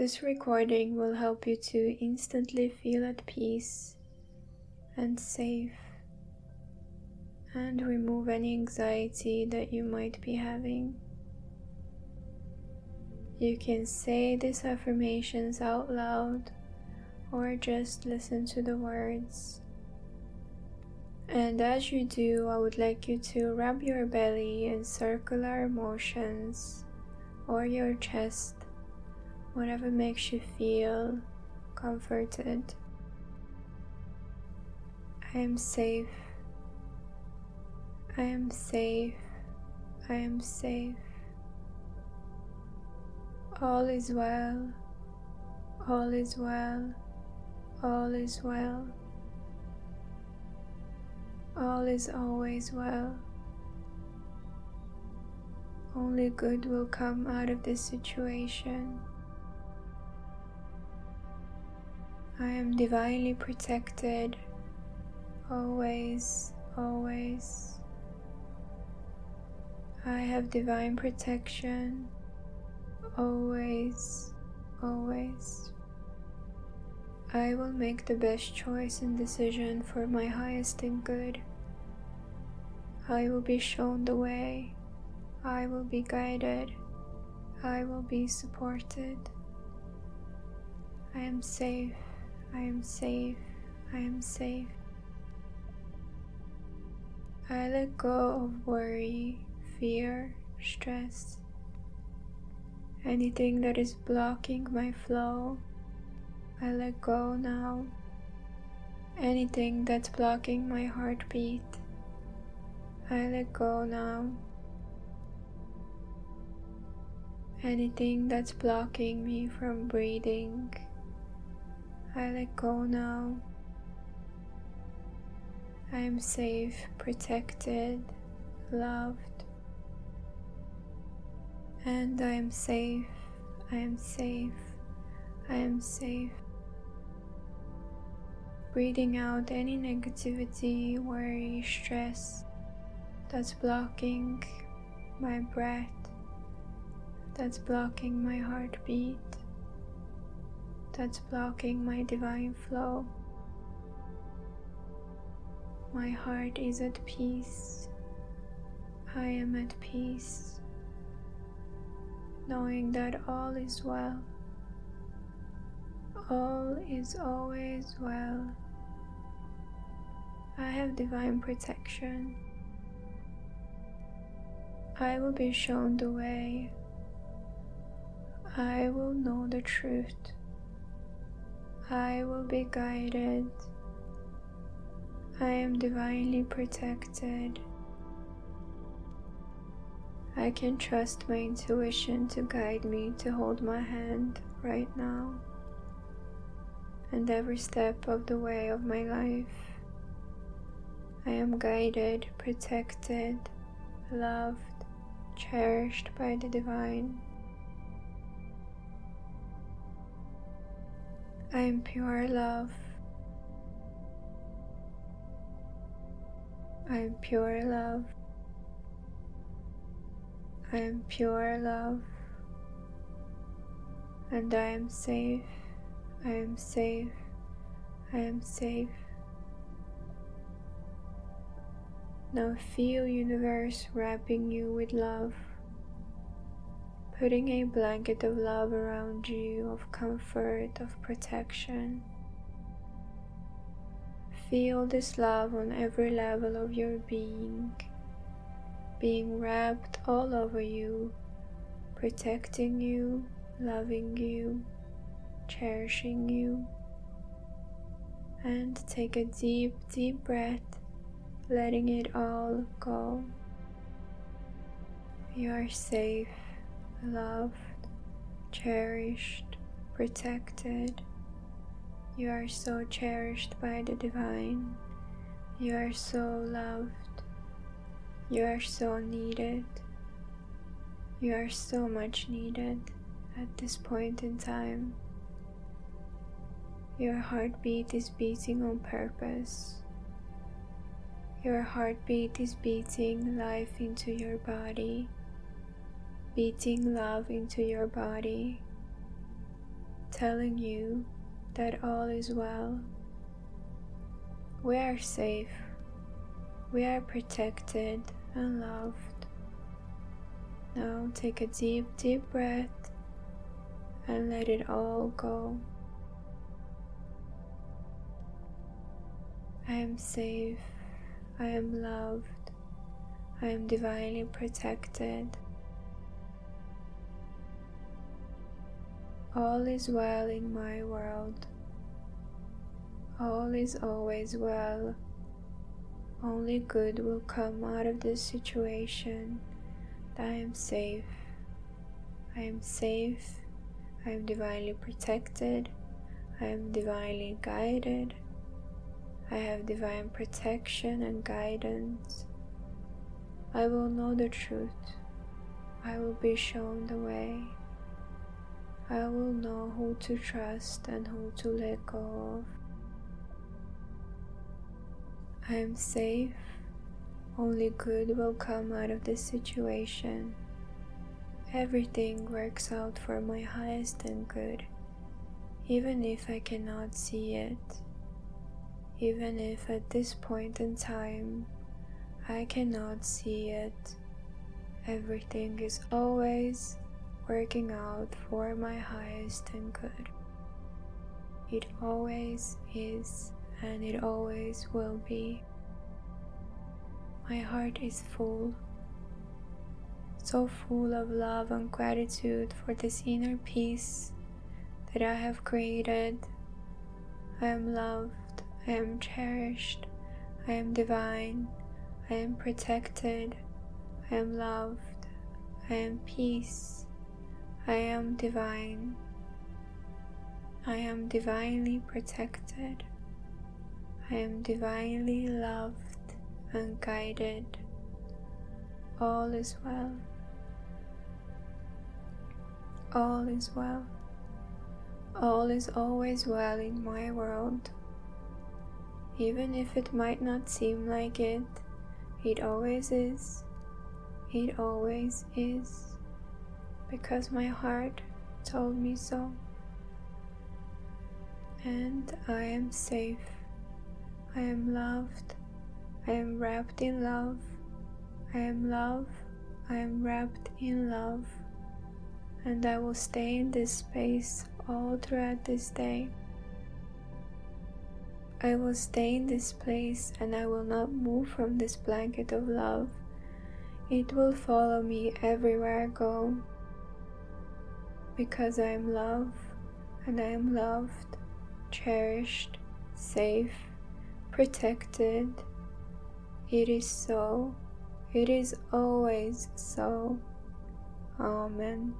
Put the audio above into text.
This recording will help you to instantly feel at peace and safe and remove any anxiety that you might be having. You can say these affirmations out loud or just listen to the words. And as you do, I would like you to rub your belly in circular motions or your chest, whatever makes you feel comforted. I am safe. I am safe. I am safe. All is well. All is well. All is well. All is always well. Only good will come out of this situation. I am divinely protected, always, always. I have divine protection, always, always. I will make the best choice and decision for my highest and good. I will be shown the way. I will be guided. I will be supported. I am safe. I am safe. I am safe. I let go of worry, fear, stress, anything that is blocking my flow. I let go now. Anything that's blocking my heartbeat. I let go now. Anything that's blocking me from breathing, I let go now. I am safe, protected, loved, and I am safe, I am safe, I am safe. Breathing out any negativity, worry, stress, that's blocking my breath, that's blocking my heartbeat, that's blocking my divine flow. My heart is at peace. I am at peace, knowing that all is well. All is always well. I have divine protection. I will be shown the way. I will know the truth. I will be guided. I am divinely protected. I can trust my intuition to guide me to hold my hand right now and every step of the way of my life. I am guided, protected, loved, cherished by the divine. I am pure love. I am pure love. I am pure love. And I am safe. I am safe. I am safe. Now feel universe wrapping you with love, putting a blanket of love around you, of comfort, of protection. Feel this love on every level of your being, being wrapped all over you, protecting you, loving you, cherishing you. And take a deep, deep breath letting it all go. You are safe, loved, cherished, protected. You are so cherished by the divine. You are so loved. You are so needed. You are so much needed at this point in time. Your heartbeat is beating on purpose. Your heartbeat is beating life into your body, beating love into your body. telling you that all is well. We are safe, we are protected and loved. Now take a deep, deep breath and let it all go. I am safe, I am loved, I am divinely protected. All is well in my world. All is always well. Only good will come out of this situation. I am safe. I am safe. I am divinely protected. I am divinely guided. I have divine protection and guidance. I will know the truth. I will be shown the way. I will know who to trust and who to let go of. I am safe. Only good will come out of this situation. Everything works out for my highest and good, even if I cannot see it. Even if at this point in time I cannot see it, everything is always working out for my highest and good. It always is and it always will be. My heart is full, so full of love and gratitude for this inner peace that I have created. I am loved, I am cherished, I am divine, I am protected, I am loved, I am peace. I am divine. I am divinely protected. I am divinely loved and guided. All is well. All is well. All is always well in my world. Even if it might not seem like it, it always is. It always is because my heart told me so. And I am safe. I am loved. I am wrapped in love. I am love. I am wrapped in love. And I will stay in this space all throughout this day. I will stay in this place and I will not move from this blanket of love. It will follow me everywhere I go because I am love and I am loved, cherished, safe, protected. It is so. It is always so. Amen.